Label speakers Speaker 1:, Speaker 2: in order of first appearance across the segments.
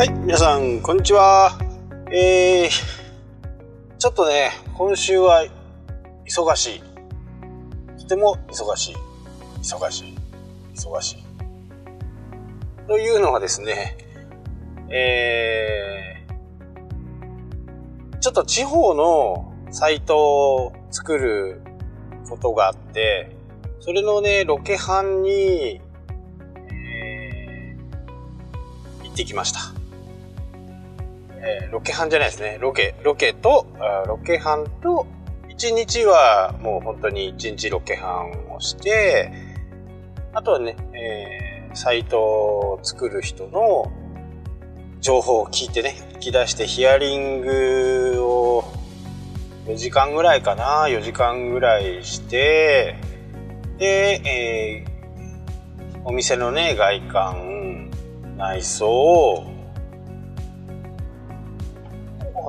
Speaker 1: はい、皆さん、こんにちは。えー、ちょっとね、今週は忙しい。とても忙しい。忙しい。忙しい。というのはですね、えー、ちょっと地方のサイトを作ることがあって、それのね、ロケハンに、えー、行ってきました。えー、ロケハンじゃないですね。ロケ、ロケと、ロケハンと、1日はもう本当に1日ロケハンをして、あとはね、えー、サイトを作る人の情報を聞いてね、聞き出してヒアリングを4時間ぐらいかな、4時間ぐらいして、で、えー、お店のね、外観、内装、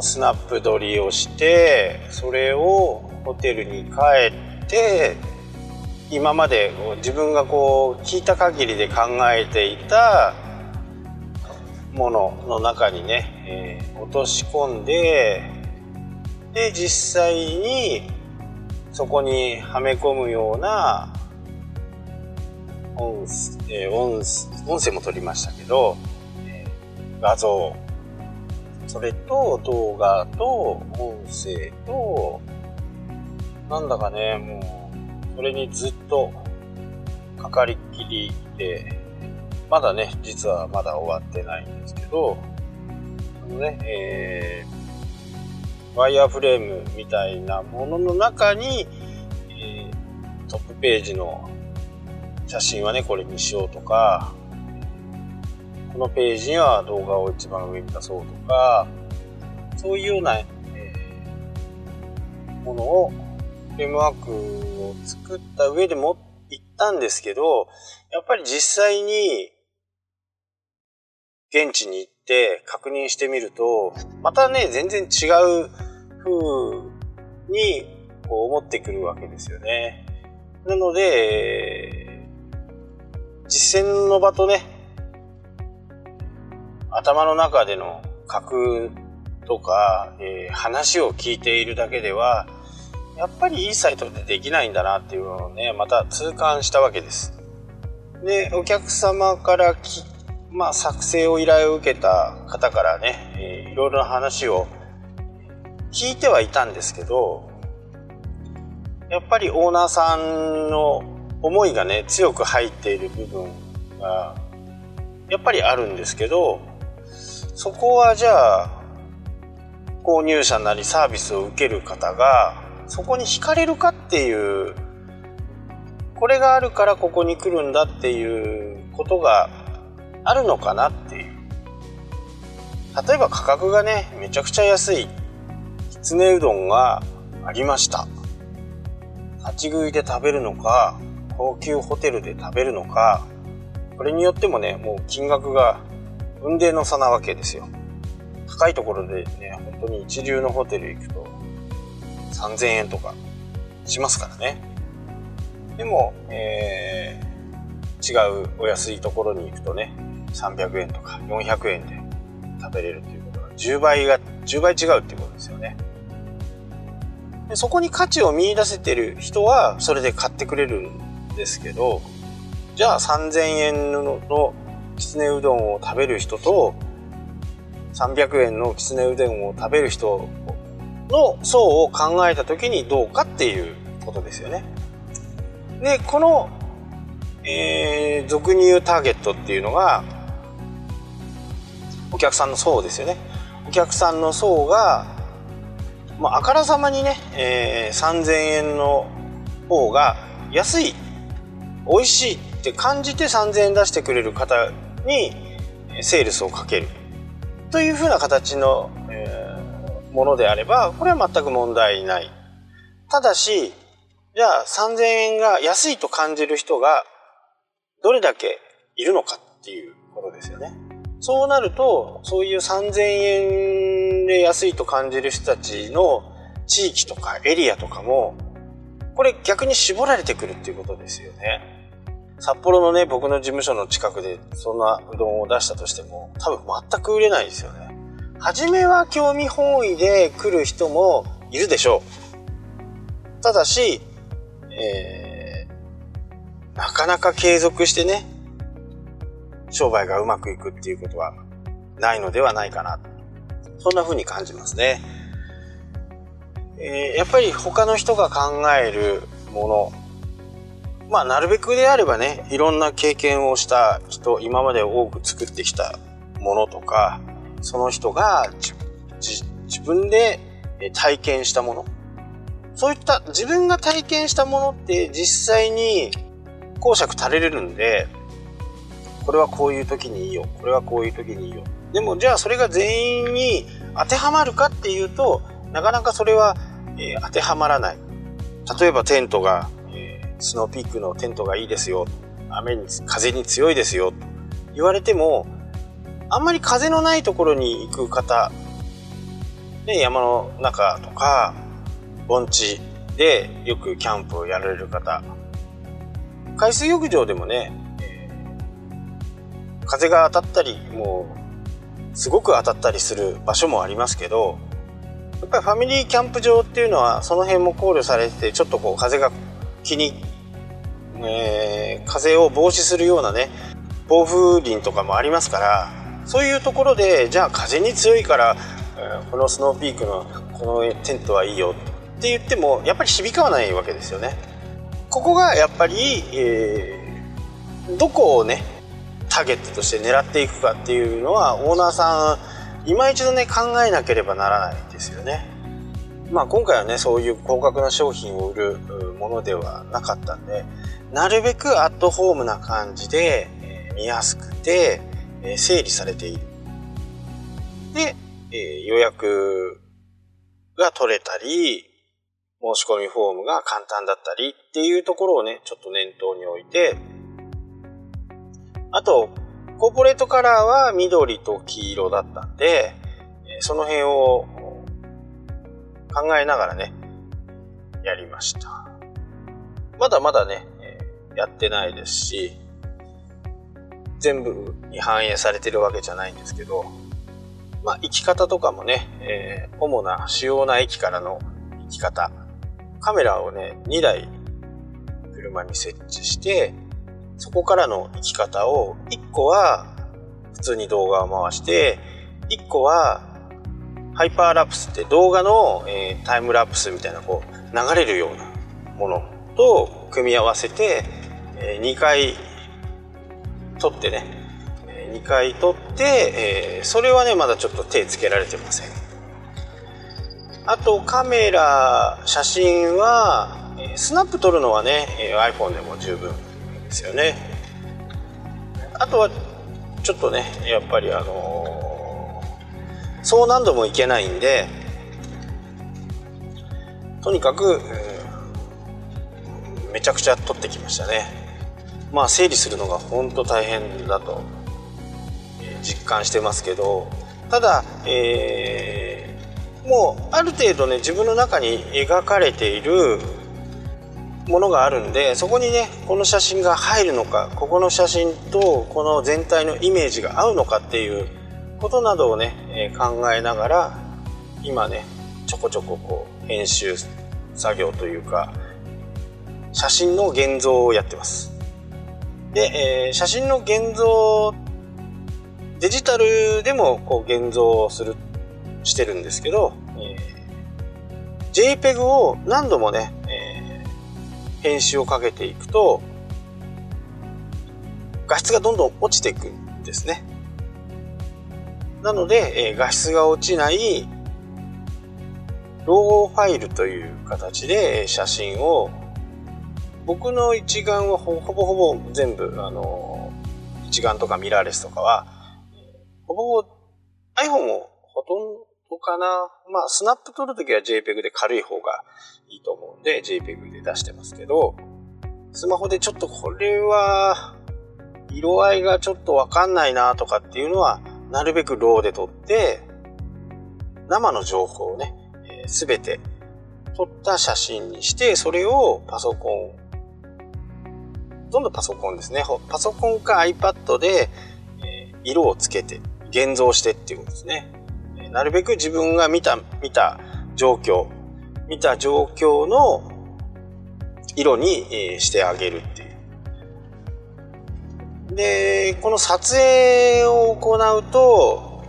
Speaker 1: スナップ撮りをしてそれをホテルに帰って今まで自分がこう聞いた限りで考えていたものの中にね、えー、落とし込んでで実際にそこにはめ込むような音,、えー、音音声も撮りましたけど、えー、画像それと動画と音声と、なんだかね、もう、それにずっとかかりっきりで、まだね、実はまだ終わってないんですけど、そのね、えー、ワイヤーフレームみたいなものの中に、えー、トップページの写真はね、これにしようとか、このページには動画を一番上に出そうとか、そういうような、ものを、フレームワークを作った上でも行ったんですけど、やっぱり実際に現地に行って確認してみると、またね、全然違う風にこう思ってくるわけですよね。なので、実践の場とね、頭の中での格とか、えー、話を聞いているだけでは、やっぱりいいサイトってできないんだなっていうのをね、また痛感したわけです。で、お客様からき、まあ、作成を依頼を受けた方からね、えー、いろいろな話を聞いてはいたんですけど、やっぱりオーナーさんの思いがね、強く入っている部分が、やっぱりあるんですけど、そこはじゃあ購入者なりサービスを受ける方がそこに惹かれるかっていうこれがあるからここに来るんだっていうことがあるのかなっていう。例えば価格がねめちゃくちゃ安いきつねうどんがありました。立ち食いで食べるのか高級ホテルで食べるのかこれによってもねもう金額が雲泥の差なわけですよ。高いところでね、本当に一流のホテル行くと3000円とかしますからね。でも、えー、違うお安いところに行くとね、300円とか400円で食べれるっていうことが10倍が、10倍違うっていうことですよね。でそこに価値を見出せてる人はそれで買ってくれるんですけど、じゃあ3000円のきつねうどんを食べる人と300円のきつねうどんを食べる人の層を考えた時にどうかっていうことですよね。でこの、えー、俗に言うターゲットっていうのがお客さんの層ですよね。お客さんの層が、まあ、からさまにね、えー、3000円の方が安い美味しいって感じて3000円出してくれる方にセールスをかける。というふうな形の、え、ものであればこれは全く問題ない。ただしじゃあ3000円が安いと感じる人がどれだけいるのかっていうことですよね。そうなるとそういう3000円で安いと感じる人たちの地域とかエリアとかもこれ逆に絞られてくるっていうことですよね。札幌のね、僕の事務所の近くでそんなうどんを出したとしても、多分全く売れないですよね。初めは興味本位で来る人もいるでしょう。ただし、えー、なかなか継続してね、商売がうまくいくっていうことはないのではないかな。そんな風に感じますね。えー、やっぱり他の人が考えるもの、まあなるべくであればね、いろんな経験をした人、今まで多く作ってきたものとか、その人が自分で体験したもの。そういった自分が体験したものって実際に講釈垂れれるんで、これはこういう時にいいよ。これはこういう時にいいよ。でもじゃあそれが全員に当てはまるかっていうと、なかなかそれは、えー、当てはまらない。例えばテントが、スノーピークのテントがいいですよ。雨に、風に強いですよ。言われても、あんまり風のないところに行く方、ね、山の中とか、盆地でよくキャンプをやられる方、海水浴場でもね、えー、風が当たったり、もう、すごく当たったりする場所もありますけど、やっぱりファミリーキャンプ場っていうのは、その辺も考慮されてて、ちょっとこう風が気に、えー、風を防止するようなね、暴風林とかもありますから、そういうところでじゃあ風に強いから、えこのスノーピークのこのテントはいいよって言ってもやっぱり響かないわけですよね。ここがやっぱり、えー、どこをねターゲットとして狙っていくかっていうのはオーナーさん今一度ね考えなければならないですよね。まあ今回はねそういう高額な商品を売るものではなかったんでなるべくアットホームな感じで、え、見やすくてえ整理されている。で、え予約が取れたり、申し込みフォームが簡単だったりっていうところをね、ちょっと念頭に置いて、あと、コーポレートカラーは緑と黄色だったんで、その辺を考えながらね、やりました。まだまだね、やってないですし、全部に反映されてるわけじゃないんですけど、まあ、生き方とかもね、えー、主な主要な駅からの生き方。カメラをね、2台車に設置して、そこからの生き方を、1個は普通に動画を回して、1個はハイパーラプスって動画の、えー、タイムラプスみたいなこう流れるようなものと組み合わせて、2回取ってね。2回取って、え、それはねまだちょっと手つけられてません。あとカメラ写真はスナップ撮るのはね iPhone でも十分ですよね。あとはちょっとねやっぱりあのー、そう何度もいけないんでとにかく、めちゃくちゃ撮ってきましたね。まあ整理するのが本当大変だと実感してますけどただ、えー、もうある程度ね自分の中に描かれているものがあるんでそこにねこの写真が入るのかここの写真とこの全体のイメージが合うのかっていうことなどをね、考えながら今ねちょこちょここう編集作業というか写真の現像をやってます。で、えー、写真の現像、デジタルでもこう現像する、してるんですけど、えー、JPEG を何度もね、えー、編集をかけていくと、画質がどんどん落ちていくんですね。なので、えー、画質が落ちないローファイルという形で写真を僕の一眼はほぼほぼ全部、あの、一眼とかミラーレスとかは、ほぼほぼ iPhone もほとんどかな。まあ、スナップ撮るときは JPEG で軽い方がいいと思うんで、JPEG で出してますけど、スマホでちょっとこれは、色合いがちょっとわかんないなとかっていうのは、なるべくローで撮って、生の情報をね、す、え、べ、て撮った写真にして、それをパソコンとんどパソコンですね。パソコンか iPad で、色をつけて、現像してっていうことですね。なるべく自分が見た、見た状況、見た状況の色に、してあげるっていう。で、この撮影を行うと、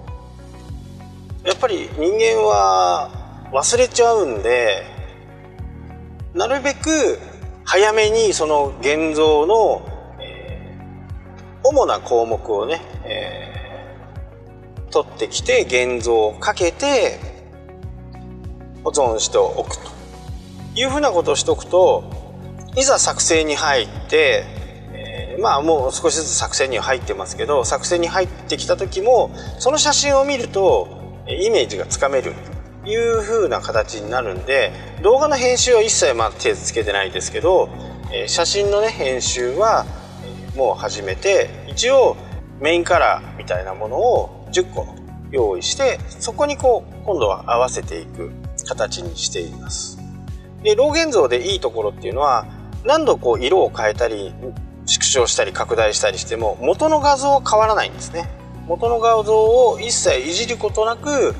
Speaker 1: やっぱり人間は忘れちゃうんで、なるべく早めにその現像の、えー、主な項目をね、えー、取ってきて現像をかけて保存しておくというふうなことをしておくといざ作成に入って、えー、まあもう少しずつ作成には入ってますけど作成に入ってきた時もその写真を見るとイメージがつかめる。いう風な形になるんで動画の編集は一切まあ手つけてないですけど、え写真のね編集はもう始めて一応メインカラーみたいなものを10個用意してそこにこう今度は合わせていく形にしています。で老現像でいいところっていうのは何度こう色を変えたり縮小したり拡大したりしても元の画像は変わらないんですね。元の画像を一切いじることなく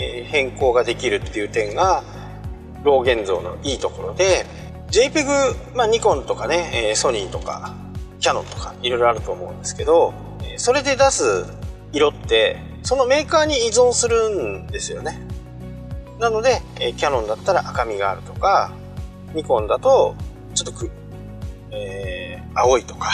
Speaker 1: え変更ができるっていう点が老現像のいいところで JPEG、まあ、ニコンとかね、えソニーとかキャノンとかいろいろあると思うんですけどそれで出す色ってそのメーカーに依存するんですよね。なので、えキャノンだったら赤みがあるとかニコンだとちょっとく、えー、青いとか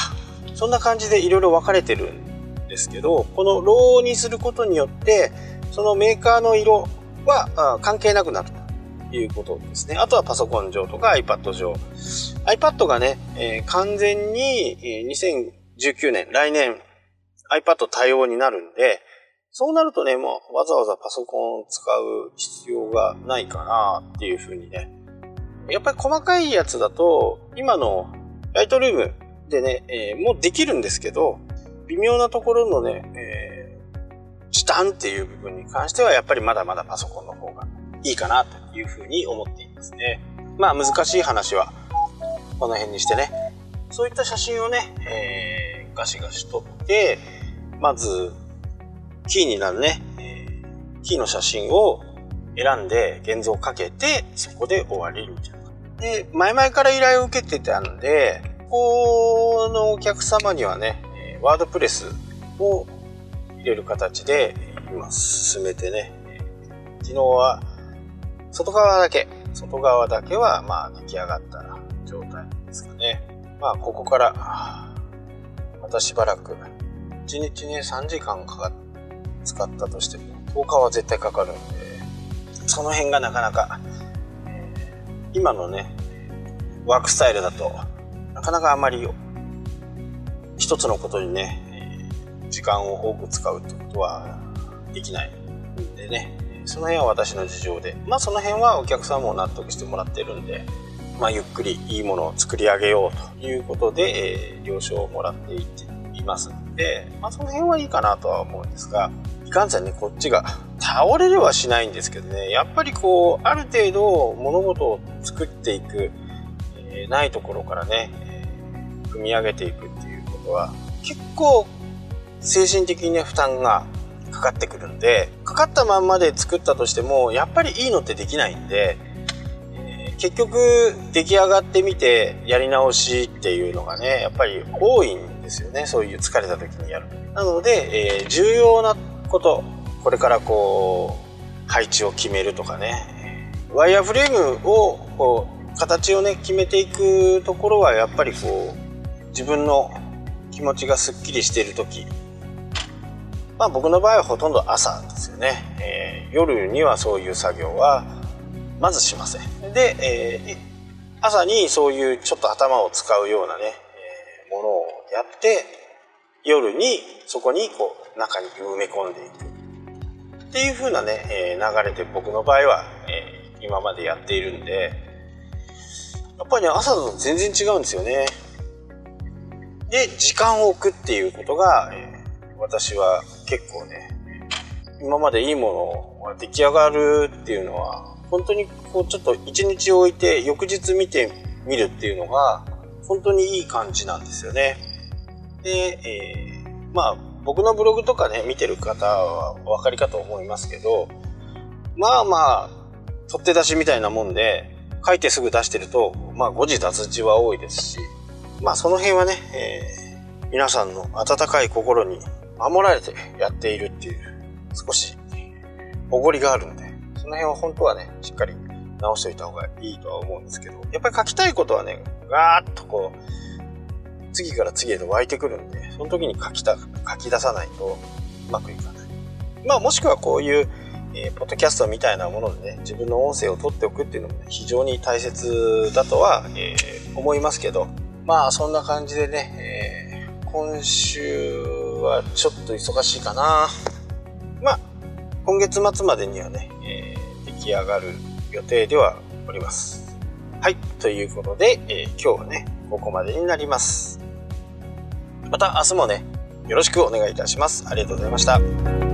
Speaker 1: そんな感じでいろいろ分かれてるんですけどこのローにすることによってそのメーカーの色は関係なくなるということですね。あとはパソコン上とか iPad 上。iPad がね、えー、完全に2019年、来年 iPad 対応になるんで、そうなるとね、もうわざわざパソコンを使う必要がないかなっていうふうにね。やっぱり細かいやつだと、今のライトルームでね、えー、もうできるんですけど、微妙なところのね、時短っていう部分に関してはやっぱりまだまだパソコンの方がいいかなというふうに思っていますね。まあ難しい話はこの辺にしてね、そういった写真をね、えー、ガシガシ撮って、まずキーになるね、えー、キーの写真を選んで現像をかけてそこで終わりみたいな。で、前々から依頼を受けてたんで、ここのお客様にはね、ワードプレスをれる形で今進めてね、昨日は外側だけ、外側だけはまあ出来上がった状態ですかね。まあここからまたしばらく。1日ね3時間かか使ったとしても10日は絶対かかるんでその辺がなかなか、今のねワークスタイルだとなかなかあまり一つのことにね時間を多く使うってことはできないんでね。その辺は私の事情で。まあその辺はお客さんも納得してもらってるんで。まあ、ゆっくりいいものを作り上げようということで、えー、了承をもらっていっていますんで、まあ、その辺はいいかなとは思うんですが、いかんせんね、こっちが倒れれはしないんですけどね、やっぱりこう、ある程度物事を作っていく、えー、ないところからね、えー、組み上げていくっていうことは、結構精神的にね、負担がかかってくるんで、かかったまんまで作ったとしても、やっぱりいいのってできないんで、えー、結局出来上がってみてやり直しっていうのがね、やっぱり多いんですよね。そういう疲れた時にやる。なので、えー、重要なこと、これからこう、配置を決めるとかね、ワイヤーフレームをこう形をね決めていくところはやっぱりこう自分の気持ちがすっきりしている時まあ僕の場合はほとんど朝ですよね。えー、夜にはそういう作業はまずしません。で、えー、朝にそういうちょっと頭を使うようなね、えー、ものをやって、夜にそこにこう中に埋め込んでいく。っていう風なね、えー、流れで僕の場合は、えー、今までやっているんで、やっぱりね、朝と全然違うんですよね。で、時間を置くっていうことが、え私は結構ね、今までいいものが出来上がるっていうのは、本当にこうちょっと一日置いて翌日見てみるっていうのが本当にいい感じなんですよね。で、えー、まあ、僕のブログとかね、見てる方はお分かりかと思いますけど、まあまあ、取って出しみたいなもんで、書いてすぐ出してると、まあ誤字脱字は多いですし、まあその辺はね、えー、皆さんの温かい心に守られてやっているっていう、少し、おごりがあるんで、その辺は本当はね、しっかり直しておいた方がいいとは思うんですけど、やっぱり書きたいことはね、ガーッとこう、次から次へと湧いてくるんで、その時に書きた、書き出さないとうまくいかない。まあもしくはこういう、えー、ポッドキャストみたいなものでね、自分の音声を取っておくっていうのも、ね、非常に大切だとは、えー、思いますけど、まあそんな感じでね、えー、今週はちょっと忙しいかな。まあ、今月末までにはね、えー、出来上がる予定ではおります。はい、ということで、えー、今日はね、ここまでになります。また明日もね、よろしくお願いいたします。ありがとうございました。